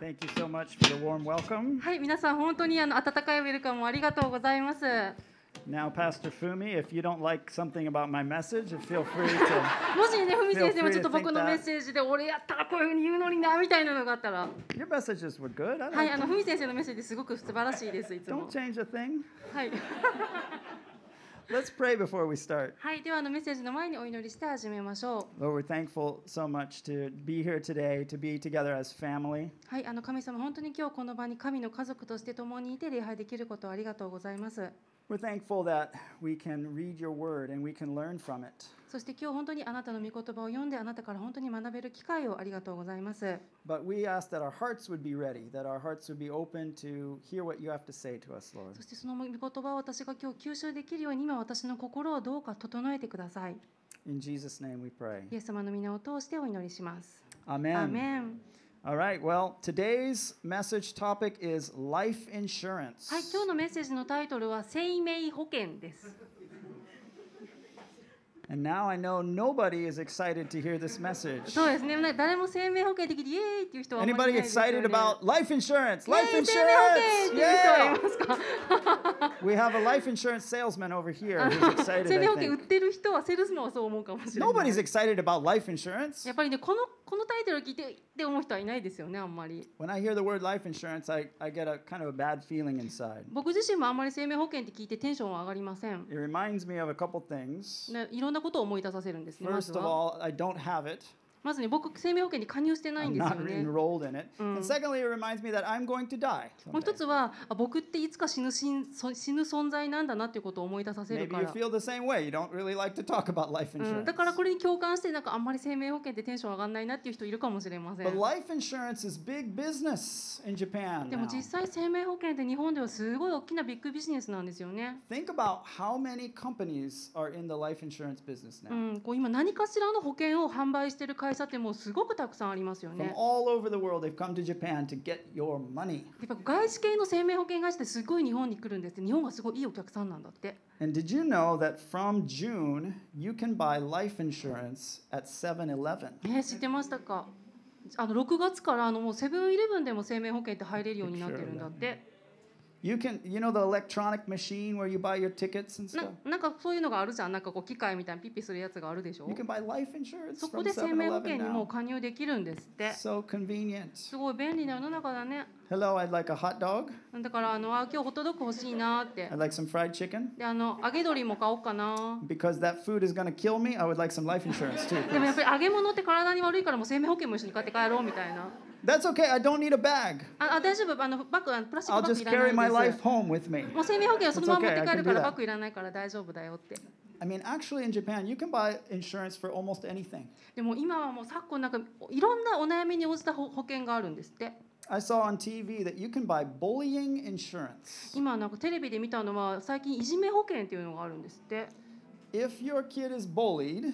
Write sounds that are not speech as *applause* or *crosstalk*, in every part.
Thank you so much for the warm welcome. はい、皆さん本当にあの温かいウェルカムありがとうございます。Now, Pastor Fumi, if you don't like something about my message, feel free to. もしね、ふみ先生もちょっと僕のメッセージで俺やったらこういうふうに言うのになみたいなのがあったら、Your messages were good. I はい、あ like のふみ先生のメッセージすごく素晴らしいですいつ Don't も。change a thing. はい、Let's pray before we start. はい、ではあのメッセージの前にお祈りして始めましょ Lord, we're thankful so much to be here today, to be together as family. う。はい、あの神様本当に今日この場に神の家族として共にいて礼拝できることをありがとうございます。そして今日本当にあなたの御言葉を読んであなたから本当に学べる機会をありがとうございます。そしてその御言葉を私が今日吸収できるように今私の心をどうか整えてください。In Jesus name we pray. イエス様の皆を通してお祈りします。アメン。アメン All right, well, today's message topic is life insurance. はい、今日のメッセージのタイトルは生命保険です。And now I know nobody is excited to hear this message. そうですね。な誰も生命保険的にイエーイっていう人はあんまりい Anybody ないですよね excited about life insurance? イエ Life ーイ生命保険*laughs* っていう人はい insurance! ますか Yeah! We have a life insurance salesman over here who's excited, 生命 I 保険売っ think. てる人はセールスマンはそう思うかもしれない。 Nobody's excited about life insurance. やっぱりねこのこのタイトルを聞いてって思う人はいないですよねあんまり。 When I hear the word life insurance, I, I get a kind of a bad feeling inside. 僕自身もあんまり生命保険って聞いてテンションは上がりません。 It reminds me of a couple things. ね、いろんな ことを思い出させるんですね。First of all, I don't have it. まずに僕、生命保険に加入してないんですね。もう一つは、僕っていつか死ぬ,存在なんだなということを思い出させるから。だからこれに共感して、なんかあんまり生命保険でテンション上がらないなっていう人いるかもしれません。でも実際、生命保険って日本ではすごい大きなビッグビジネスなんですよね。こう今、何かしらの保険を販売してる会社ってもうすごくたくさんありますよ From ね。all over the world, they've come to Japan to get your money. やっぱ外資系の生命保険会社ってすごい日本に来るんです日本がすごいいいお客さんなんだって。And did you know that from June, you can buy life insurance at 7 Eleven? ね知ってましたか？あの6月からあのもうセブンイレブンでも生命保険って入れるようになってるんだって。You can, you know, the electronic machine where you buy your tickets and な stuff? なんかそういうのがあるじゃんなんかこう機械みたいにピッピするやつがあるでしょ You can buy life insurance そこ from で生命保険7にもう.加入できるんですって。So convenient. すごい便利な世の中だね。Hello, I'd like a hot dog. だからあのあ今日ホットドッグ欲しいなって。I'd like some fried chicken. であの揚げ鶏も買おうかな。Because that food is going to kill me, I would like some life insurance too. でもやっ.ぱり揚げ物って体に悪いからもう生命保険も一緒に買って帰ろうみたいな。That's okay. I don't need a bag. ああ大丈夫あのバッグあのプラスチッ I'll クバッグ just いら carry my ないで life す。 home with me. もう生命保険はそのまま持って It's okay, I 帰る can か do ら that. バッグいらないから大丈夫だよって。 I mean, actually, in Japan, you can buy insurance for almost anything. でも今はもう昨今なんかいろんなお悩みに応じた保保険があるんですって。 I saw on TV that you can buy bullying insurance. 今なんかテレビで見たのは最近いじめ保険っていうのがあるんですって。 If your kid is bullied,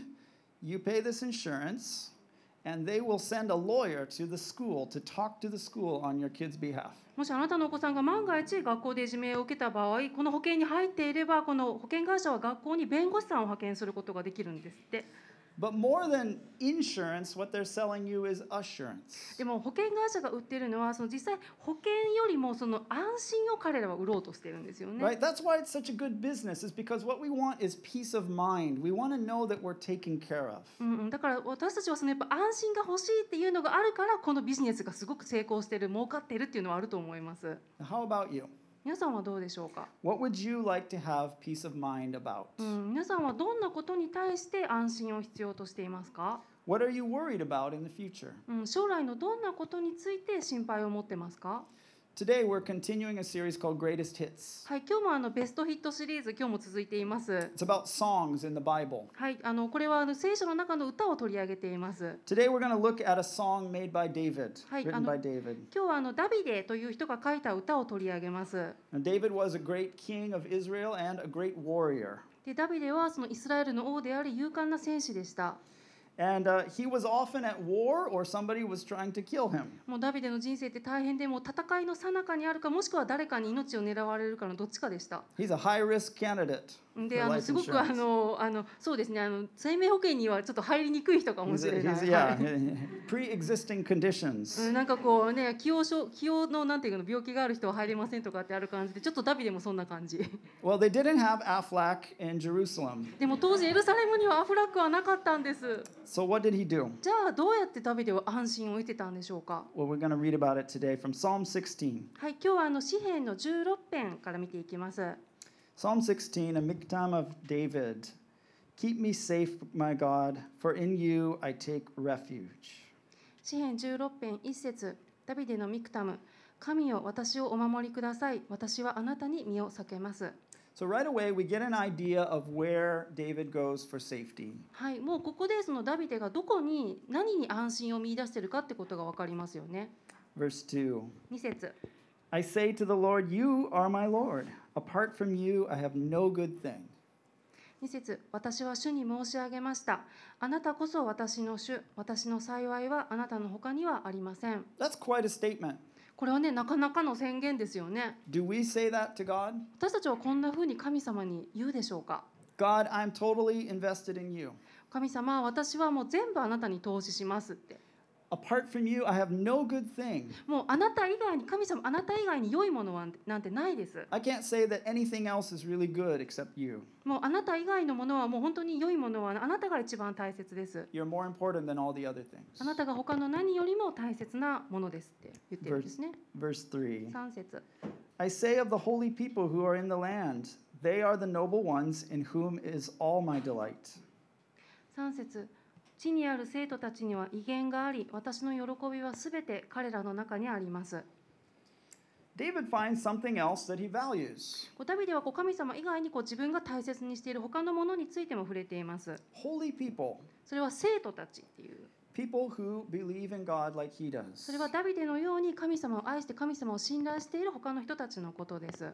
you pay this insurance, and they will send a lawyer to the school to talk to the school on your kid's behalf. もしあなたのお子さんが万が一学校でいじめを受けた場合この保険に入っていればこの保険会社は学校に弁護士さんを派遣することができるんですって But more than insurance, what they're selling you is assurance. でも保険会社が売ってるのはその実際保険よりもその安心を彼らは売ろうとしてるんですよね。Right? That's why it's such a good business, is because what we want is peace of mind. We want to know that we're taken care of. うんうん、だから私たちはそのやっぱ安心が欲しいっていうのがあるからこのビジネスがすごく成功してる儲かってるっていうのはあると思います。How about you? 皆さんはどうでしょうか、ん、皆さんはどんなことに対して安心を必要としていますか、将来のどんなことについて心配を持ってますか？Today, we're continuing a series called Greatest Hits. はい、今日もあのベストヒットシリーズ今日も続いています。It's about songs in the Bible. はい、あのこれはあの聖書の中の歌を取り上げています。Today, we're going to look at a song made by David, Hi, written ano- by David. 今日はあのダビデという人が書いた歌を取り上げます。And David was a great king of Israel and a great warrior. でダビデはそのイスラエルの王であり勇敢な戦士でした。And uh, he was often at war or somebody was trying to kill him. もうダビデの人生って大変でもう戦いの最中にあるかもしくは誰かに命を狙われるかのどっちかでした。He's a high risk candidate. であのすごく.あのあのそうですねあの生命保険にはちょっと入りにくい人かもしれない。*laughs* pre-existing う conditions. んなんかこうね気をしょ気をのなんていうの病気がある人は入れませんとかってある感じでちょっとダビデもそんな感じ Well, they didn't have Aflac in Jerusalem. でも当時エルサレムにはアフラックはなかったんです So what did he do? じゃあどうやってダビデは安心を得てたんでしょうか？Well, we're going to read about it today from Psalm 16. はい今日はあの詩篇の16編から見ていきます Psalm 16, a miktam of David. Keep me safe, my God, for in you I take refuge. 詩篇16編1節ダビデのミクタム神よ私をお守りください私はあなたに身を避けます So right away, we get an idea of where David goes for safety. はいもうここでそのダビデがどこに何に安心を見出しているかってことが分かりますよね Verse 2 2節 I say to the Lord, You are my Lord. Apart from you, I have no good thing. 2節私は主に申し上げましたあなたこそ私の主私の幸いはあなたの他にはありません That's quite a statement. これはねなかなかの宣言ですよね Do we say that to God? 私たちはこんな風に神様に言うでしょうか？God, I'm totally invested in you. 神様私はもう全部あなたに投資しますって Apart from you, I have no good thing. もうあなた以外に神様あなた以外に良いものはなんてないです I can't say that anything else is really good except you. もうあなた以外のものはもう本当に良いものはあなたが一番大切です You're more important than all the other things. あなたが他の何よりも大切なものですって言ってるんですね Verse 3 3節 I say of the holy people who are in the land, they are the noble ones in whom is all my delight. 3節 地にある生徒たちには威厳があり私の喜びはすべて彼らの中にあります。David finds something else that he values. こうダビデはこう神様以外にこう自分が大切にしている他のものについても触れています。Holy people, それは生徒たち。っていう people who believe in God like he does. それはダビデのように神様を愛して神様を信頼している他の人たちのことです。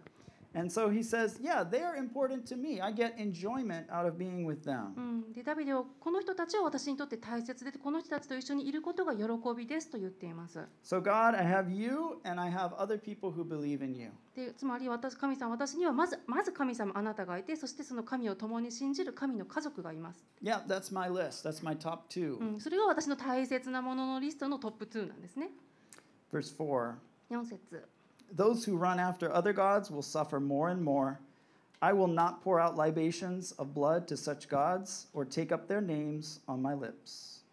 And so he says, Yeah, they are important to me. I get enjoyment out of being with う them. ん、でダビデはこの人たちは私にとって大切でこの人たちと一緒にいることが喜びですと言っています。So, God, I have you and I have other people who believe in you. でつまり私神様私にはまずまず神様あなたがいてそしてその神を共に信じる神の家族がいます。Yeah, that's my list. That's my top two. うん、それが私の大切なもののリストのトップ2なんですね。Verse 4 4節 Those who run after other gods will suffer more and more. I will not pour out libations of blood to such gods or take up their names on my lips.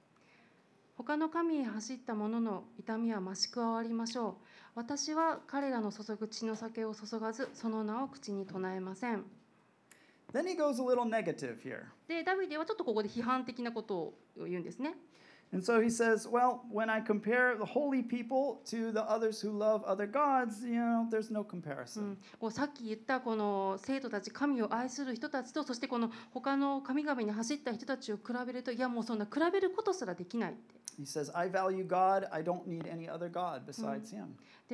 他の神へ走った者の痛みは増し加わりましょう。私は彼らの注ぐ血の酒を注がずその名を口に唱えません。 Then he goes a little negative here. でダビデはちょっとここで批判的なことを言うんですね。 And so he says, Well, when I compare the holy people to the others who love other gods, you know, there's no comparison. こうさっき言ったこの生徒たち神を愛する人たちとそしてこの他の神々に走った人たちを比べるといやもうそんな比べることすらできないって。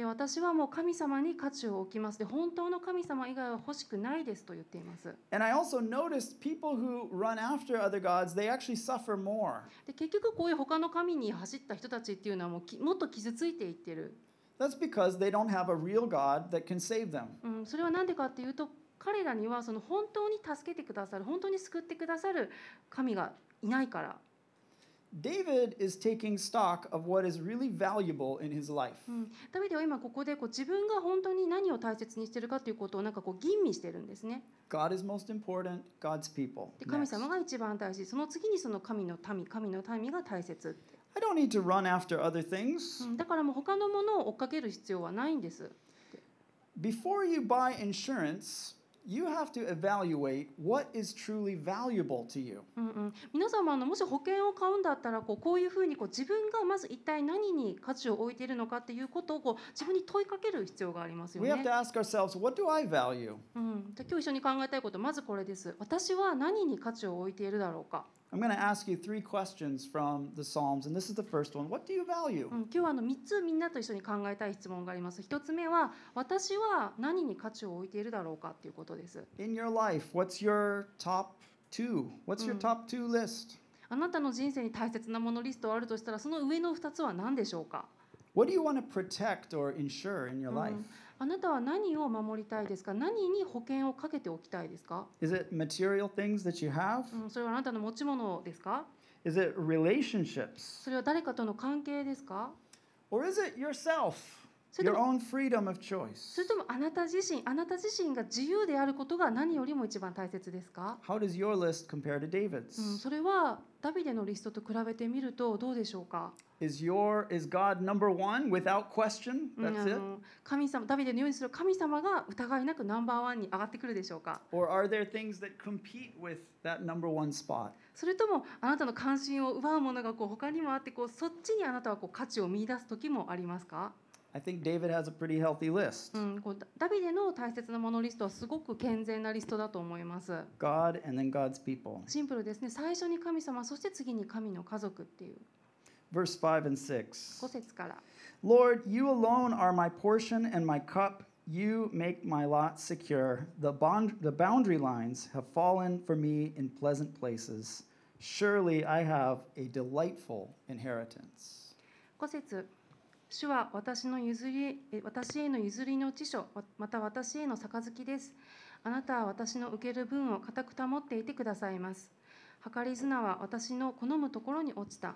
私はもう神様に価値を置きます。で本当の神様以外は欲。And I also god people who run after other gods, they actually suffer more. で結局こういう他の神に走った人たちっていうのはも,うもっと傷ついていってる。うんそれは何でかっていうと彼らにはその本当に助けてくださる、本当に救ってくださる神がいないから。David is taking stock of what is really valuable in his life. うん、ダビデは今ここでこう自分が本当に何を大切にしてるかということをなんかこう吟味してるんですね。God is most important, God's people. で神.様が一番大事その次にその神の民神の民が大切 I don't need to run after other things. うん、だからもう他のものを追っかける必要はないんです。Before you buy insurance, you have to evaluate what is truly valuable to you. うんうん、皆様あのもし保険を買うんだったらこうこういうふうにこう自分がまず一体何に価値を置いているのかっていうことをこう自分に問いかける必要がありますよ We have ね to。ask ourselves, what do I value? うん、で今日一緒に考えたいことまずこれです。私は何に価値を置いているだろうか。I'm going to ask you three questions from the Psalms, and this is the first one. What do you value? うん、今日はあの3つみんなと一緒に考えたい質問があります。1つ目は私は何に価値を置いているだろうかっていうことです。In your life, what's your top two? What's your Mm. top two list? あなたの人生に大切なものリストがあるとしたらその上の2つは何でしょうか、What do you want to protect or insure in your うん life? あなたは何を守りたいですか何に保険をかけておきたいですか、Is it material things that you have? うん、それはあなたの持ち物ですか Is it relationships? それは誰かとの関係ですか Or is it yourself? それ Your とも own freedom of choice? それともあなた自身あなた自身が自由であることが何よりも一番大切ですか、How does your list compare to David's? うん、それはダビデのリストと比べてみるとどうでしょうか、Is your is God number 1 without question? That's it? の神様ダビデのようにする神様が疑いなくナンバーワンに上がってくるでしょうか？Or are there things that compete with that number 1 spot? それともあなたの関心を奪うものがこう他にもあってこうそっちにあなたはこう価値を見出す時もありますか、I think David has a pretty healthy list. うん、こうダダビデの大切なものリストはすごく健全なリストだと思います。 God and then God's people. シンプルですね最初に神様そして次に神の家族っていう Verse 5 and 6. 5節から Lord, you alone are my portion and my cup. You make my lot secure. The, bond, the boundary lines have fallen for me in pleasant places. Surely I have a delightful inheritance. 5節 主は私の譲りえ私への譲りの知書わまた私への杯です。あなたは私の受ける分を固く保っていてくださいます。計り綱は私の好むところに落ちた。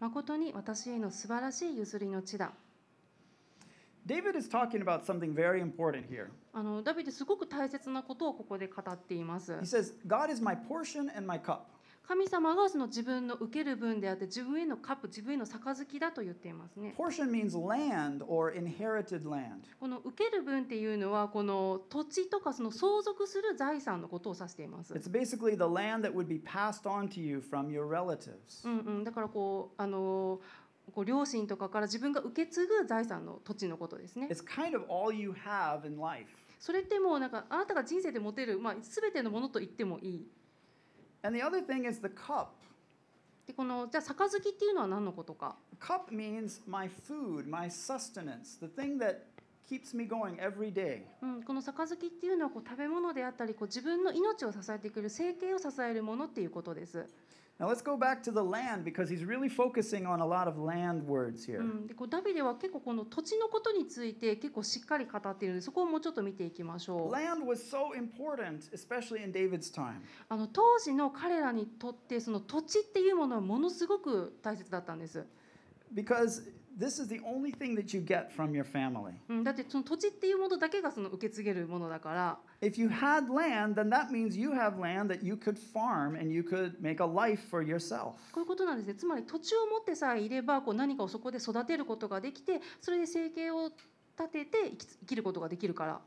誠に私への素晴らしい譲りの地だ。David is talking about something very important here. あのダビデすごく大切なことをここで語っています。He says, God is my portion and my cup. 神様がその自分の受ける分であって自分へのカップ自分への杯だと言っていますね Portion means land or inherited land. この受ける分っていうのはこの土地とかその相続する財産のことを指しています。It's basically the land that would be passed on to you from your relatives. うんうん、だからこうあのこう両親とかから自分が受け継ぐ財産の土地のことですね。It's kind of all you have in life. それってもうなんかあなたが人生で持てるまあ全てのものと言ってもいい。And the other thing is the cup. でこのじゃあ杯っていうのは何のことか。Cup means my food, my sustenance, the thing that keeps me going every day. うん、この杯っていうのはこう食べ物であったりこう自分の命を支えてくれる生計を支えるものっていうことです。Now let's go back to the land because he's really focusing on a lot of land words here. うん、でこうダビデは結構この土地のことについて結構しっかり語っているのでそこをもうちょっと見ていきましょう。Land was so important, especially in David's time. あの当時の彼らにとってその土地っていうものはものすごく大切だったんです。Because this is the only thing that you get from your family. うん、だってその土地っていうものだけがその受け継げるものだから、 If you had land, then that means you have land that you could farm and you could make a life for yourself. こういうことなんですね。つまり土地を持ってさえいればこう何かをそこで育てることができて、それで生計を立てて生き生きることができるから。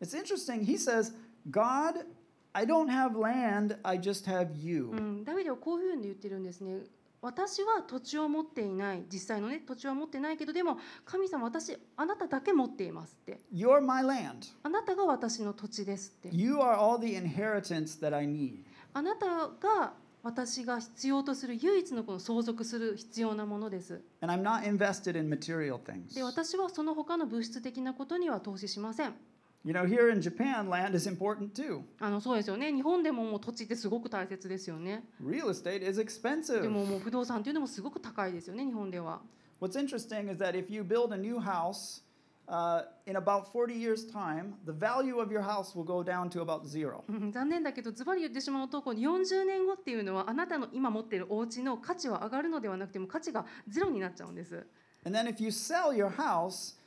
It's interesting. He says, God, I don't have land, I just have you. うん、ダビデはこういうふうに言ってるんですね。 私は土地を持っていない実際のね土地は持ってないけどでも神様私あなただけ持っていますって You're my land. あなたが私の土地ですって You are all the inheritance that I need. あなたが私が必要とする唯一のこの相続する必要なものです。And I'm not invested in material things. で、私はその他の物質的なことには投資しません。You know, here in Japan, land is important too. あのそうですよね。日本でももう土地ってすごく大切ですよね。Real estate is で expensive. ももう不動産っていうのもすごく高いですよね。日本では。What's interesting is that if you build a new house, uh, in about 40 years' time, the value of your house will go down to about zero. うん残念だけどズバリ言ってしまうとこの40年後っていうのはあなたの今持っているお家の価値は上がるのではなくても価値がゼロになっちゃうんです。And then if you sell your house,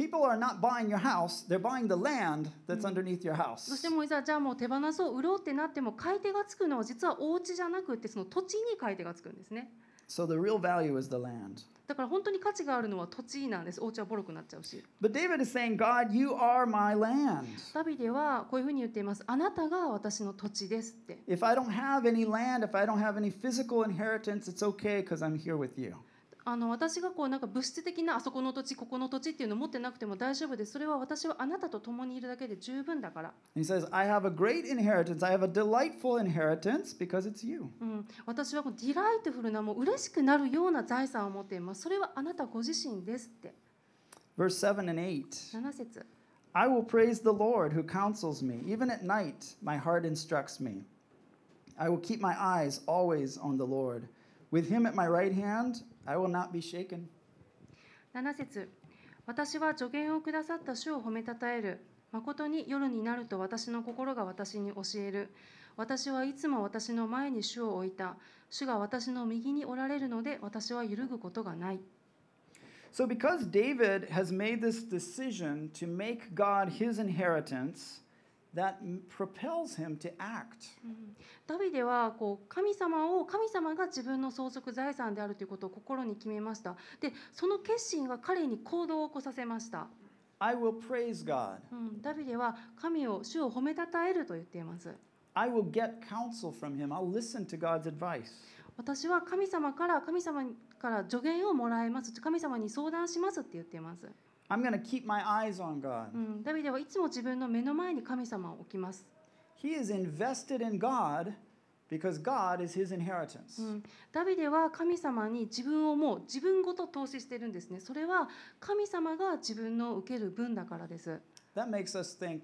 people are not buying your house, they're buying the land that's underneath your そし house. てもういざじゃあもう手放そう売ろうってなっても買い手がつくのは実はお家じゃなくてその土地に買い手がつくんですね。So the real value is the land. だから本当に価値があるのは土地なんです。お家はボロくなっちゃうし。But David is saying, God, you are my land. ダビデはこういうふうに言っています。あなたが私の土地ですって。If I don't have any land, if I don't have any physical inheritance, it's okay because I'm here with you. あの私がこうなんか物質的なあそこの土地ここの土地っていうのを持ってなくても大丈夫です。それは私はあなたと共にいるだけで十分だから。He says, I have a great inheritance. I have a delightful inheritance because it's you. うん、私はこう delightful なもう嬉しくなるような財産を持っています。それはあなたご自身ですって。Verse 7 and 8. 7節 I will praise the Lord who counsels me. Even at night, my heart instructs me. I will keep my eyes always on the Lord. With him at my right hand, I will not be shaken. 7節私は助言をくださった主を褒めたたえる。誠に夜になると私の心が私に教える。私はいつも私の前に主を置いた。主が私の右におられるので私は揺るぐことがない。So, because David has made this decision to make God his inheritance, that propels him to act. ダビデはこう神様を神様が自分の相続財産であるということを心に決めました。で、その決心が彼に行動を起こさせました。I will praise God. うん、ダビデは神を主を褒めたたえると言っています。I will get counsel from him. I'll listen to God's advice. 私は神様から神様から助言をもらいます。神様に相談しますって言っています。I'm going to keep my eyes on God. うん、ダビデはいつも自分の目の前に神様を置きます。He is invested in God because God is his inheritance. うん、ダビデは神様に自分をもう自分ごと投資してるんですね。それは神様が自分の受ける分だからです。That makes us think,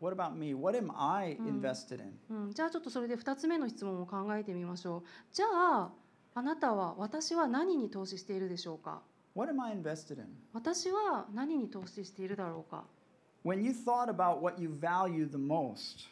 what about me? What am I invested in? うん、じゃあちょっとそれで2つ目の質問を考えてみましょう。じゃああなたは私は何に投資しているでしょうか？What am I invested in? 私は何に投資しているだろうか When you thought about what you value the most,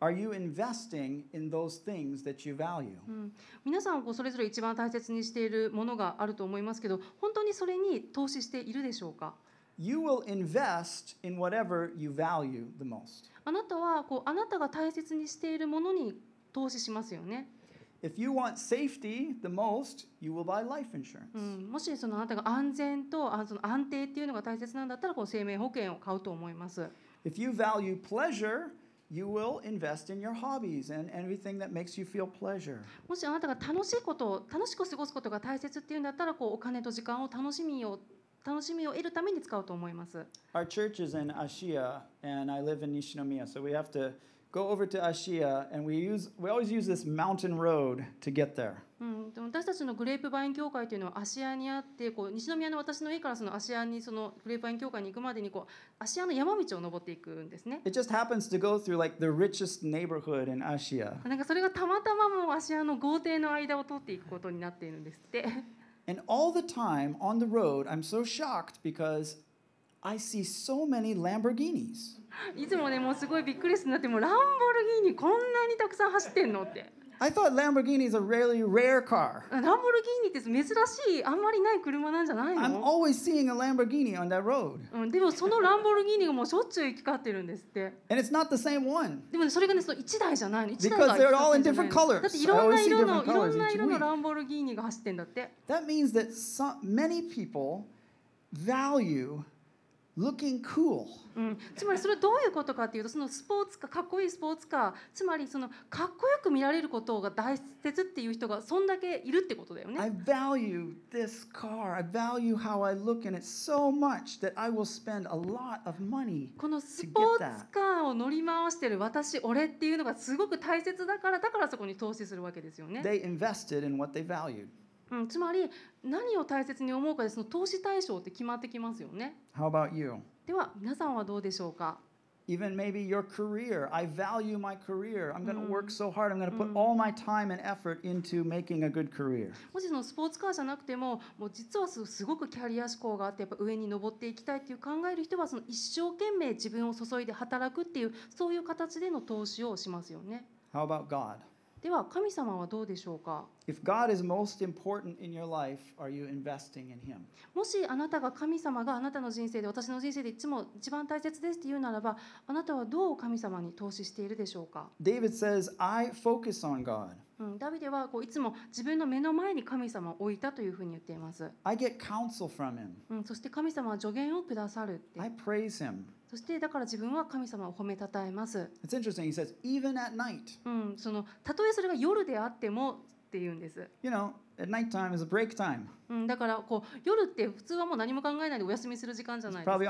are you investing in those things that you value? うん、皆さんこうそれぞれ一番大切にしているものがあると思いますけど本当にそれに投資しているでしょうか You will invest in whatever you value the most. あなたはこうあなたが大切にしているものに投資しますよね、If you want safety the most, you will buy life insurance. うん、もしそのあなたが安全とあその安定っていうのが大切なんだったらこう生命保険を買うと思います。 If you value pleasure, you will invest in your hobbies and everything that makes you feel pleasure. もしあなたが楽しいことを楽しく過ごすことが大切っていうんだったらこうお金と時間を楽しみを楽しみを得るために使うと思います。 Our church is in Ashia, and I live in Nishinomiya, so we have to go over to Ashia, and we use we always use this mountain road to get there. うん、でも私たちのグレープバイン協会というのは芦屋にあってこう西宮の私の家からその芦屋にそのグレープバイン協会に行くまでにこう芦屋の山道を登っていくんですね。 It just happens to go through like the richest neighborhood in Ashia. なんかそれがたまたまもう芦屋の豪邸の間を通っていくことになっているんですって。 And *laughs* all the time on the road, I'm so shocked because I see so many Lamborghinis. いつもねもうすごいびっくりするんだってもうランボルギーニこんなにたくさん走ってんのって。I thought Lamborghini is a really rare car. ランボルギーニって珍しいあんまりない車なんじゃない I'm の、always seeing a Lamborghini on that road. うん、でもそのランボルギーニがもうしょっちゅう行き交ってるんですって。And it's not the same one. でもねそれがねその1台じゃないの1台 Because が they're all in different colors. だっていろんな色のいろんな色の.ランボルギーニが走ってんだって。That means that some, many people value looking cool. うん、つまりそれどういうことかっていうとそのスポーツカーかっこいいスポーツカーつまりそのかっこよく見られることが大切っていう人がそんだけいるってことだよね。I value this car. I value how I look in it so much that I will spend a lot of money. このスポーツカーを乗り回してる私俺っていうのがすごく大切だからだからそこに投資するわけですよね。They invested in what they valued. うん、つまり何を大切に思うかでその投資対象って決まってきますよね。How about you? では皆さんはどうでしょうか？Even maybe your career. I value my career. I'm going to Mm. work so hard. I'm going to put Mm. all my time and effort into making a good career. もしそのスポーツカーじゃなくてももう実はすすごくキャリア志向があってやっぱ上に登っていきたいっていう考える人はその一生懸命自分を注いで働くっていうそういう形での投資をしますよね。How about God? では神様はどうでしょうか？If God is most important in your life, are you investing in Him? もしあなたが神様があなたの人生で私の人生でいつも一番大切ですって言うならばあなたはどう神様に投資しているでしょうか、David says, I focus on God. うん、ダビデはこういつも自分の目の前に神様を置いたというふうに言っています、I get counsel from Him. うん、そして神様は助言をくださる I praise Him. そしてだから自分は神様を褒めたたえます、It's interesting. He says, even at night. うん、そのたとえそれが夜であってもって言うんです、You know, だからこう夜って普通はもう何も考えないでお休みする時間じゃないですか。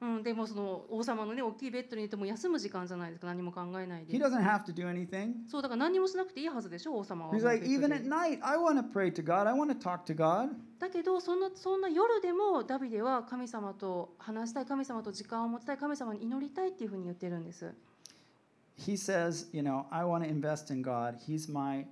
うん、でもその王様の、ね、大きいベッドにいても休む時間じゃないですか。何も考えないで。そうだから何もしなくていいはずでしょ、王様は。He's like, even at night, I want to pray to God. I want to talk to God. だけどそんな、そんな夜でもダビデは神様と話したい、神様と時間を持ちたい、神様に祈りたいっていうふうに言ってるんです。He says, you know, I want to invest in God. He's my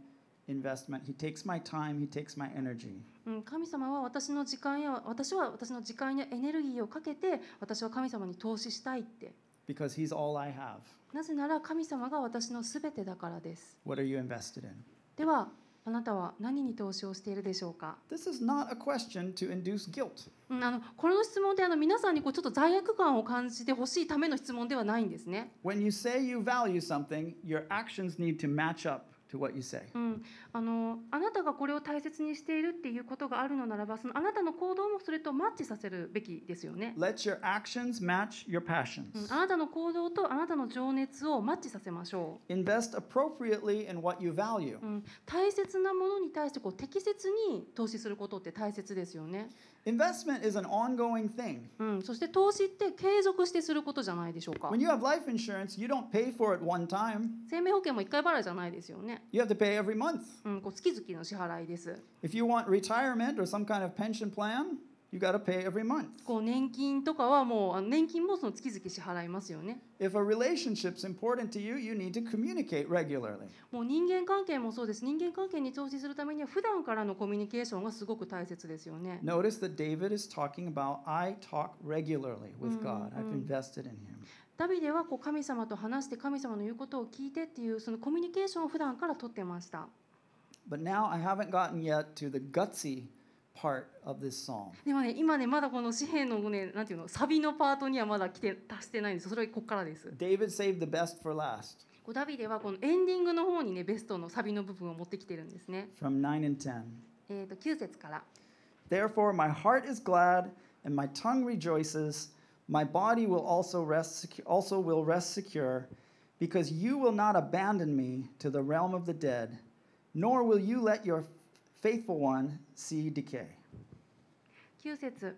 investment. He takes my time, He takes my energy. うん、神様は私の時間や私は私の時間やエネルギーをかけて私は神様に投資したいって Because He's all I have. なぜなら神様が私のすべてだからです What are you invested in? ではあなたは何に投資をしているでしょうか、This is not a question to induce guilt. うん、あのこの質問ってあの皆さんにこうちょっと罪悪感を感じてほしいための質問ではないんですね、When you say you value something, your actions need to match up to what you say. うん、あのあなたがこれを大切にしているっていうことがあるのならばそのあなたの行動もそれとマッチさせるべきですよね、Let your actions match your passions. うん、あなたの行動とあなたの情熱をマッチさせましょう Invest appropriately in what you value. うん、大切なものに対してこう適切に投資することって大切ですよね、Investment is an ongoing thing. うん、そして投資って継続してすることじゃないでしょうか When you have life insurance, you don't pay for it one time. 生命保険も1回払いじゃないですよね、 You have to pay every month. うん、こう月々の支払いです If you want retirement or some kind of pension plan, you got to pay every month. こう年金とかはもうあの年金もその月々支払いますよね If a relationship's important to you, you need to communicate regularly. もう人間関係もそうです人間関係に投資するためには普段からのコミュニケーションがすごく大切ですよね Notice that David is talking about, I talk regularly with Mm, God. I've mm. invested in him. ダビデはこう神様と話して神様の言うことを聞いてっていうそのコミュニケーションを普段からとってました But now I haven't gotten yet to the gutsy part of this psalm. でもね今ねまだこの詩篇のねなんていうのサビのパートにはまだ来て達してないんですそれはここからです David saved the best for last こうダビデはこのエンディングの方にねベストのサビの部分を持ってきてるんですね from 9 and 10. えー、と9節から Therefore, my heart is glad and my tongue rejoices. My body will also rest, secu- also will rest secure, because you will not abandon me to the realm of the dead, nor will you let your faithful one see decay. 9節。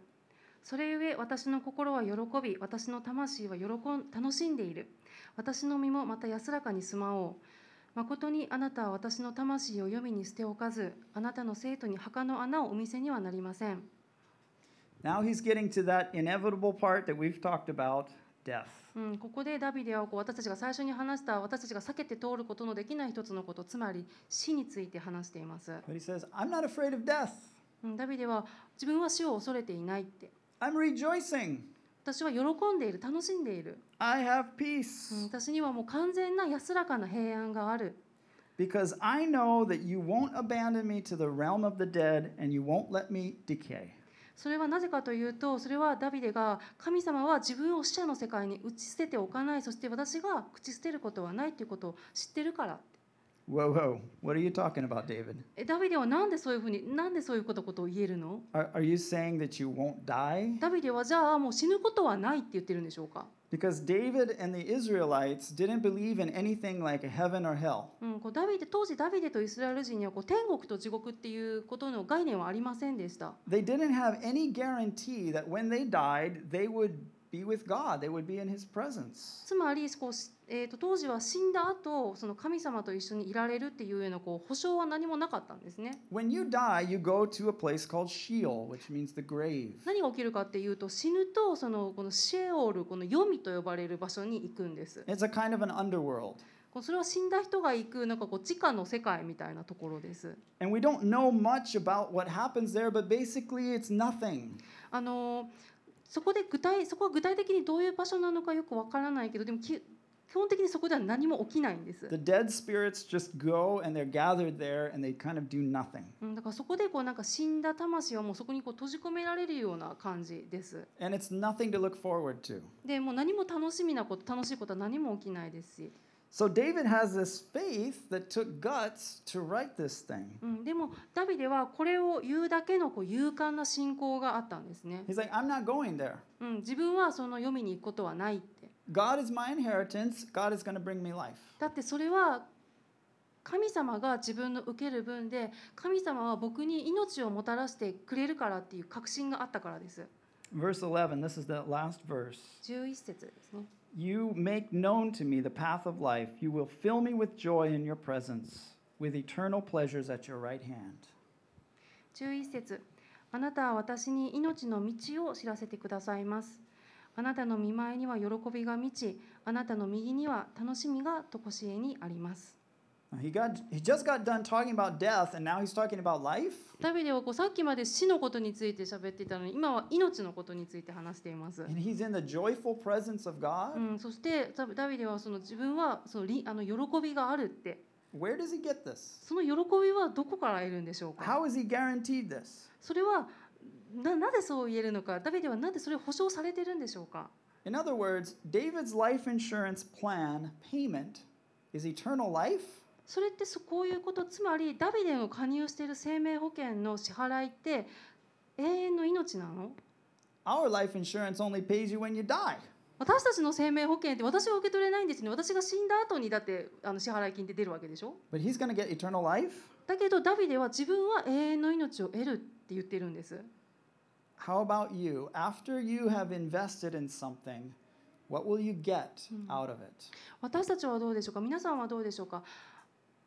それゆえ私の心は喜び私の魂は喜ん楽しんでいる。私の身もまた安らかに住まおう。誠にあなたは私の魂を読みに捨ておかずあなたの生徒に墓の穴をお見せにはなりません。Now he's getting to that inevitable part that we've talked about death. うん、ここでダビデはこう私たちが最初に話した私たちが避けて通ることのできない一つのことつまり死について話しています、But he says, I'm not afraid of death. うん、ダビデは自分は死を恐れていないって I'm rejoicing. 私は喜んでいる楽しんでいる、I have うん、peace 私にはもう完全な安らかな平安がある because I know that you won't abandon me to the realm of the dead and you won't let me decay. それはなぜかというとそれはダビデが神様は自分を死者の世界に打ち捨てておかない。そして私が口捨てることはないということを知ってるから。Whoa, whoa. What are you talking about, David? えダビデはなんでそういうふうになんでそういうことことを言えるの Are, are you saying that you won't die? ダビデはじゃあもう死ぬことはないって言ってるんでしょうか Because David and the Israelites didn't believe in anything like a heaven or hell. うん、こうダビデ当時ダビデとイスラエル人にはこう天国と地獄っていうことの概念はありませんでした。 They didn't have any guarantee that when they died, they would be with God, they would be in His presence. つまりこうし、 えー、と当時は死んだ後その神様と一緒にいられるっていうようなこう保証は何もなかったんですね。When you die, you go to a place called Sheol, which means the grave. 何が起きるかっていうと死ぬとそのこのシェオールこの黄泉と呼ばれる場所に行くんです。It's a kind of an underworld. こうそれは死んだ人が行くなんかこう地下の世界みたいなところです。And we don't know much about what happens there, but basically it's nothing. あのそこで具体そこは具体的にどういう場所なのかよくわからないけどでもき基本的にそこでは何も起きないんです。The dead spirits just go and they're gathered there and they kind of do nothing. うん、だからそこでこうなんか死んだ魂はもうそこにこう閉じ込められるような感じです。And it's nothing to look forward to. でもう何も楽しみなこと楽しいことは何も起きないですし、So David has this faith that took guts to write this thing. うん、でもダビデはこれを言うだけのこう勇敢な信仰があったんですね、He's like, I'm not going there. うん、自分はその読みに行くことはない。God is my inheritance. God is going to bring me life. だってそれは神様が自分の受ける分で神様は僕に命をもたらしてくれるからっていう確信があったからです。Verse 11, this is the last verse. 11節ですね。You make known to me the path of life. You will fill me with joy in your presence, with eternal pleasures at your right hand. 11節あなたは私に命の道を知らせてくださいます。あなたの見舞いには喜びが満ち、あなたの右には楽しみがとこしえにあります。ダビデはこうさっきまで死のことについて喋ってたのに、今は命のことについて話しています。うん、そしてダビデはその自分はそのあの喜びがあるって。その喜びはどこから得るんでしょうか？それはななぜそう言えるのか、ダビデはなぜそれを保証されているんでしょうか？In other words, David's life insurance plan payment is eternal life それってそこういうこと、つまりダビデの加入している生命保険の支払いって永遠の命なの？Our life insurance only pays you when you die. 私たちの生命保険って私は受け取れないんですね。私が死んだ後にだってあの支払い金って出るわけでしょ？But he's get eternal life? だけどダビデは自分は永遠の命を得るって言ってるんです。How about you? After you have invested in something, what will you get out of it? 私たちはどうでしょうか？皆さんはどうでしょうか？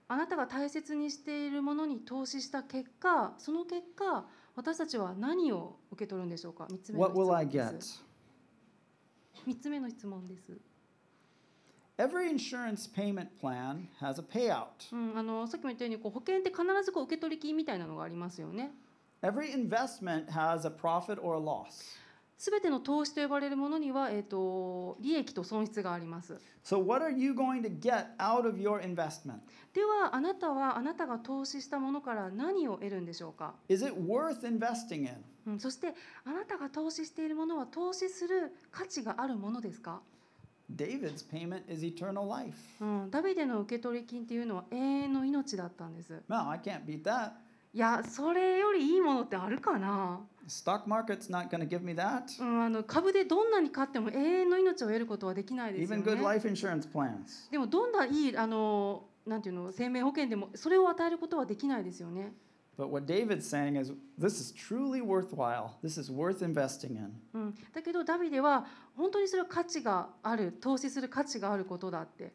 あなたが大切にしているものに投資した結果その結果私たちは何を受け取るんでしょうか？3つ目の質問で?す3つ目の質問です、Every insurance payment plan has a payout. うん、あのさっきも言ったようにこう保険って必ずこう受け取り金みたいなのがありますよね Every investment has a profit or a loss. すべての投資と呼ばれるものには、えっ、と利益と損失があります。So、では、あなたはあなたが投資したものから何を得るんでしょうか？Is it worth investing in?、うん、そして、あなたが投資しているものは投資する価値があるものですか？David's payment is eternal life.、うん、ダビデの受け取り金というのは永遠の命だったんです。Well, I can't beat that. いやそれよりいいものってあるかな、Stock market's not going to give me that. うん、あの株でどんなに買っても永遠の命を得ることはできないですよ Even good ね life insurance plans. でもどんないいあのなんていうの生命保険でもそれを与えることはできないですよね、But what David's saying is this is truly worthwhile. This is worth investing in. うん、だけどダビデは本当にそれは価値がある投資する価値があることだって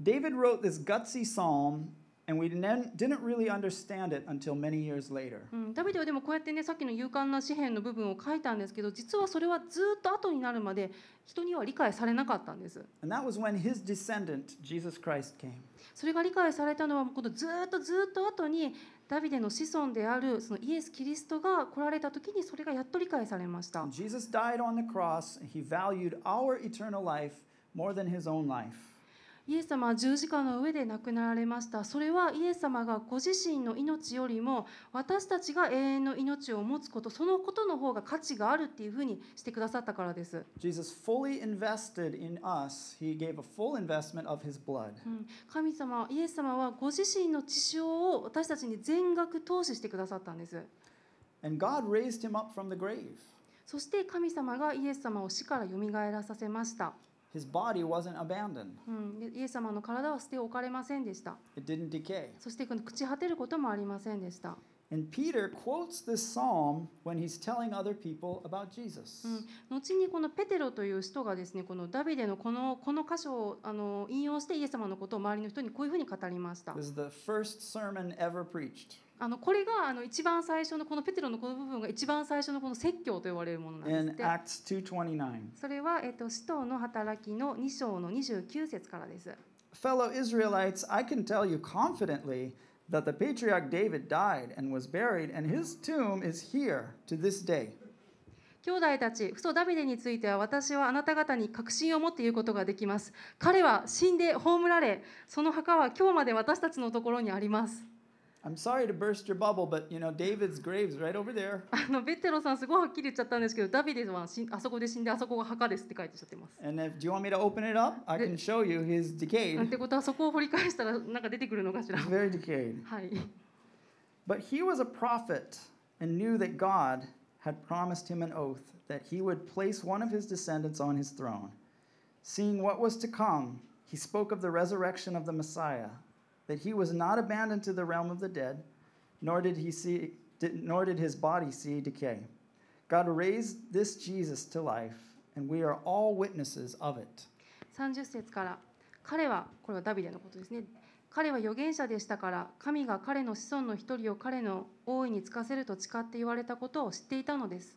David wrote this gutsy psalm, and we didn't didn't really understand it until many years later. うん、ダビデはでもこうやってねさっきの勇敢な詩篇の部分を書いたんですけど実はそれはずっと後になるまで人には理解されなかったんです And that was when his descendant, Jesus Christ, came. それが理解されたのはこのずっとずっと後にダビデの子孫であるそのイエス・キリストが来られた時にそれがやっと理解されました Jesus died on the cross, he valued our eternal life more than his own life. イエス様は十字架の上で亡くなられましたそれはイエス様がご自身の命よりも私たちが永遠の命を持つことそのことの方が価値があるっていうふうにしてくださったからです Jesus fully invested in us. He gave a full investment of his blood. うん神様イエス様はご自身の血潮を私たちに全額投資してくださったんです And God raised him up from the grave. そして神様がイエス様を死からよみがえらさせました、His body wasn't abandoned, うん、でイエス様の体は捨て置かれませんでした。it didn't decay. そして朽ち果てることもありませんでした。And Peter quotes this psalm when he's telling other people about Jesus. うん、後にこのペテロという人がですね、このダビデのこのこの箇所をあの引用してイエス様のことを周りの人にこういうふうに語りました This。is the first sermon ever preached あのこれがあの一番最初のこのペテロのこの部分が一番最初のこの説教と呼ばれるものなんですって。Acts 2:29. それはえっと使徒の働きの2章の29節からです。Fellow Israelites, I can tell you confidently that the patriarch David died and was buried, and his tomb is here to this day. 兄弟たち、父祖ダビデについては私はあなた方に確信を持って言うことができます。彼は死んで葬られ、その墓は今日まで私たちのところにあります。I'm sorry to burst your bubble, but you know David's grave's right over there. *laughs* あのベテロさんすごいはっきり言っちゃったんですけど、ダビデは死んあそこで死んであそこが墓ですって書いてちゃってます。 And if do you want me to open it up? I can show you he's なん decayed. てことはそこを掘り返したらなんか出てくるのかしら He's。very *laughs* decayed. はい。 But he was a prophet and knew that God had promised him an oath that he would place one of his descendants on his throne. Seeing what was to come, he spoke of the resurrection of the Messiah, That he was not abandoned to the realm of the dead, nor did he see did, nor did his body see decay. God raised this Jesus to life, and we are all witnesses of it. 30節から彼はこれはダビデのことですね彼は預言者でしたから神が彼の子孫の一人を彼の王位に就かせると誓って言われたことを知っていたのです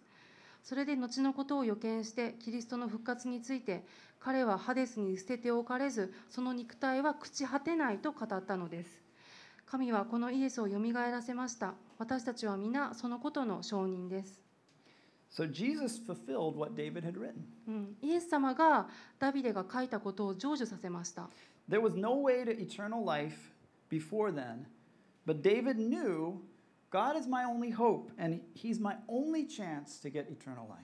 それで後のことを予見してキリストの復活について彼はハデスに捨てておかれずその肉体は朽ち果てないと語ったのです神はこのイエスをよみがえらせました私たちは皆そのことの証人です So Jesus fulfilled what David had written. うん、イエス様がダビデが書いたことを成就させました。There was no way to eternal life before then, but David knew God is my only hope and he's my only chance to get eternal life.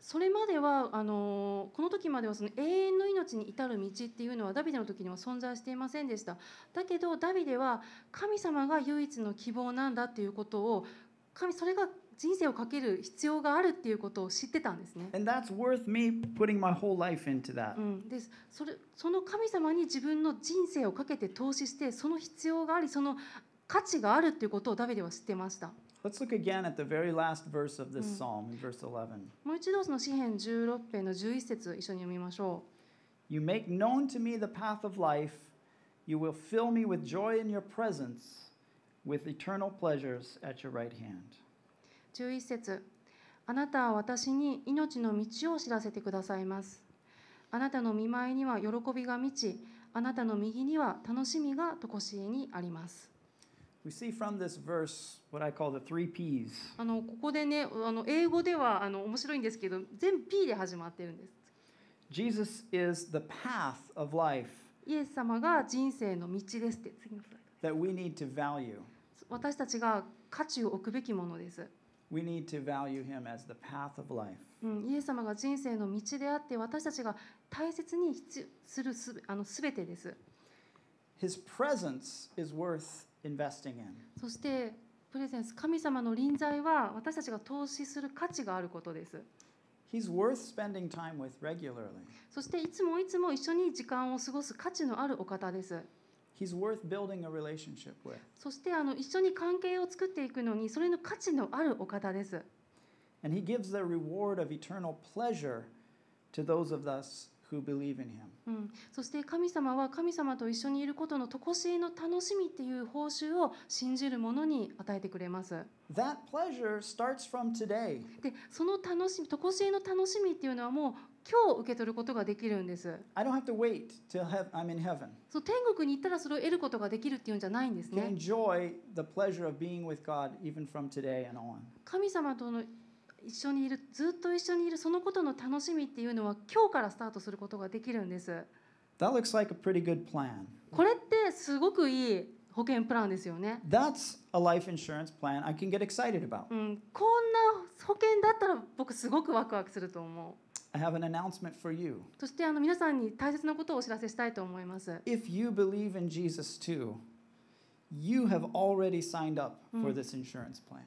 それまではあのーこの時まではその永遠の命に至る道っていうのはダビデの時には存在していませんでした。だけどダビデは神様が唯一の希望なんだっていうことを神それが人生をかける必要があるっていうことを知ってたんですね。And that's worth me putting my whole life into that. うん、でそれその神様に自分の人生をかけて投資してその必要がありその価値があるということをダビデは知ってました。もう一度その詩篇16編の11節を一緒に読みましょう。You 11節あなたは私に命の道を知らせてくださいます。あなたの見舞いには喜びが満ち、あなたの右には楽しみがとこしえにあります。We see from this verse what I call the three P's あのここでね、あの英語ではあの面白いんですけど、全部 P で始まってるんです。Jesus is the path of life イエス様が人生の道ですって次のスライ that we need to value. ド。私たちが価値を置くべきものです。We need to value him as the path of life. うん、イエス様が人生の道であって私たちが大切に必するすべあの全てです。His presence is worth investing in. そしてプレゼンス神様の臨在は私たちが投資する価値があることです。He's worth spending time with regularly. そしていつもいつも一緒に時間を過ごす価値のあるお方です。He's worth building a relationship with. そしてあの一緒に関係を作っていくのにそれの価値のあるお方です。And he gives the reward of eternal pleasure to those of us who believe in him. うん、そして神様は神様と一緒にいることの常しえの楽しみっていう報酬を信じる者に与えてくれます。That pleasure starts from today. でその楽しみ常しえの楽しみっていうのはもう今日受け取ることができるんです。I don't have to wait till I'm in heaven そう天国に行ったらそれを得ることができるっていうんじゃないんですね。enjoy the pleasure of being with God even from today and on. 神様との一緒にいるずっと一緒にいるそのことの楽しみっていうのは今日からスタートすることができるんです。That looks like a pretty good plan. これってすごくいい保険プランですよね。That's a life insurance plan I can get excited about. うん、こんな保険だったら僕すごくワクワクすると思う。I have an announcement for you. そしてあの皆さんに大切なことをお知らせしたいと思います。If you believe in Jesus too, you have already signed up for Mm. this insurance plan.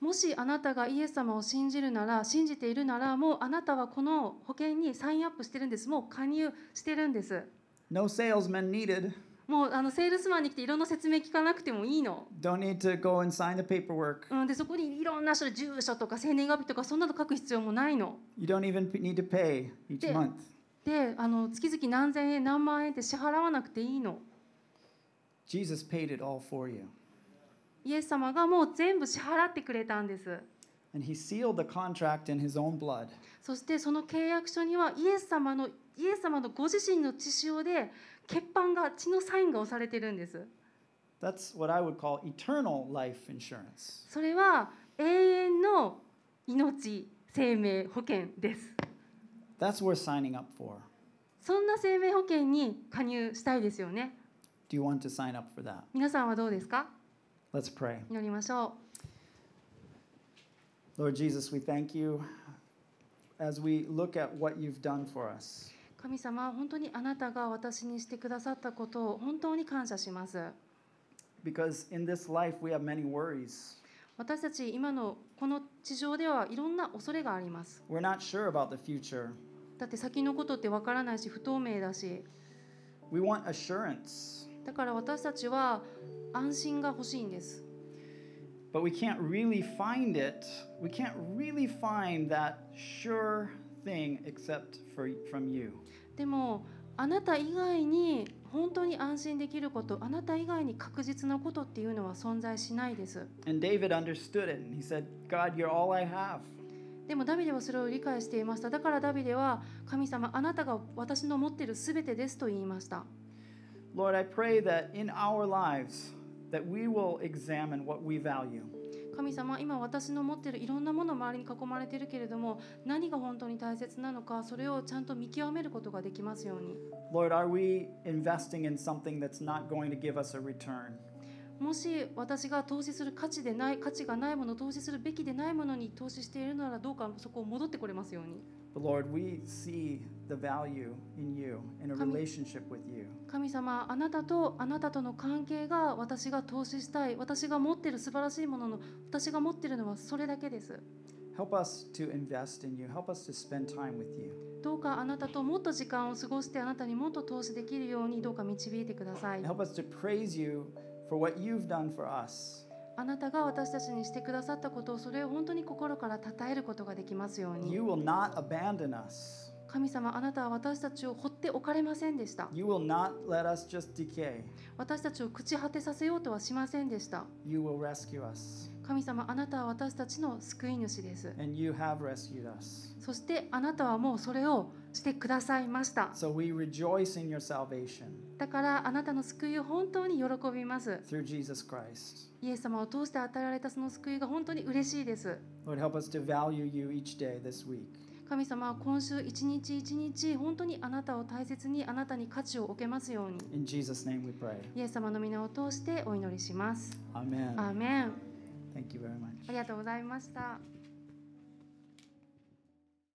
もしあなたがイエス様を信じるなら信じているならもうあなたはこの保険にサインアップしてるんですもう加入してるんです No salesman needed. もうあのセールスマンに来ていろんな説明聞かなくてもいいの、Don't need to go and sign the paperwork. うん、でそこにいろんな種類住所とか生年月日とかそんなの書く必要もないの You don't even need to pay each month. であの月々何千円何万円って支払わなくていいの Jesus paid it all for you. イエス様がもう全部支払ってくれたんです。そしてその契約書にはイエス様のイエス様のご自身の血潮で血板が血のサインが押されているんです。それは永遠の命、生命保険です。That's worth そんな生命保険に加入したいですよね。皆さんはどうですか？Let's pray. 祈りましょ Lord Jesus, we thank you as we look at what you've done for us. う神様本当にあなたが私にしてくださったことを本当に感謝します Because in this life we have many worries. 私たち今のこの地上ではいろんな恐れがあります We're not sure about the future. だって先のことってわからないし不透明だし We want assurance, だから私たちは安心が欲しいんです but we can't really find it. We can't really find that sure thing except for, from you. でもあなた以外に本当に安心できることあなた以外に確実なことっていうのは存在しないです And David understood it and he said, God, you're all I have. でもダビデはそれを理解していましただからダビデは神様あなたが私の持っているすべてですと言いました Lord, I pray that in our lives that we will examine what we value. 神様今私の持っているいろんなもの周りに囲まれているけれども何が本当に大切なのかそれをちゃんと見極めることができますように Lord, are we investing in something that's not going to give us a return? もし私が投資する価値でない価値がないもの投資するべきでないものに投資しているならどうかそこを戻ってこれますように But Lord, we see the value in you, in a relationship with you. 神様あなたとあなたとの関係が私が投資したい私が持っている素晴らしいものの私が持っているのはそれだけです Help us to invest in you. Help us to spend time with you. どうかあなたともっと時間を過ごしてあなたにもっと投資できるようにどうか導いてください And help us to praise you for what you've done for us. あなたが私たちにしてくださったことをそれを本当に心から称えることができますように You will not abandon us. 神様あなたは私たちを放っておかれませんでした You will not let us just decay. 私たちを朽ち果てさせようとはしませんでした You will rescue us. 神様あなたは私たちの救い主です And you have rescued us. そしてあなたはもうそれをしてくださいました So we rejoice in your salvation だからあなたの救いを本当に喜びます through Jesus Christ. イエス様を通して与えられたその救いが本当に嬉しいです Lord, help us to value you each day this week. 神様は今週一日一日本当にあなたを大切にあなたに価値を置けますように In Jesus' name we pray. イエス様の皆を通してお祈りします.アーメン Thank you very much. ありがとうございました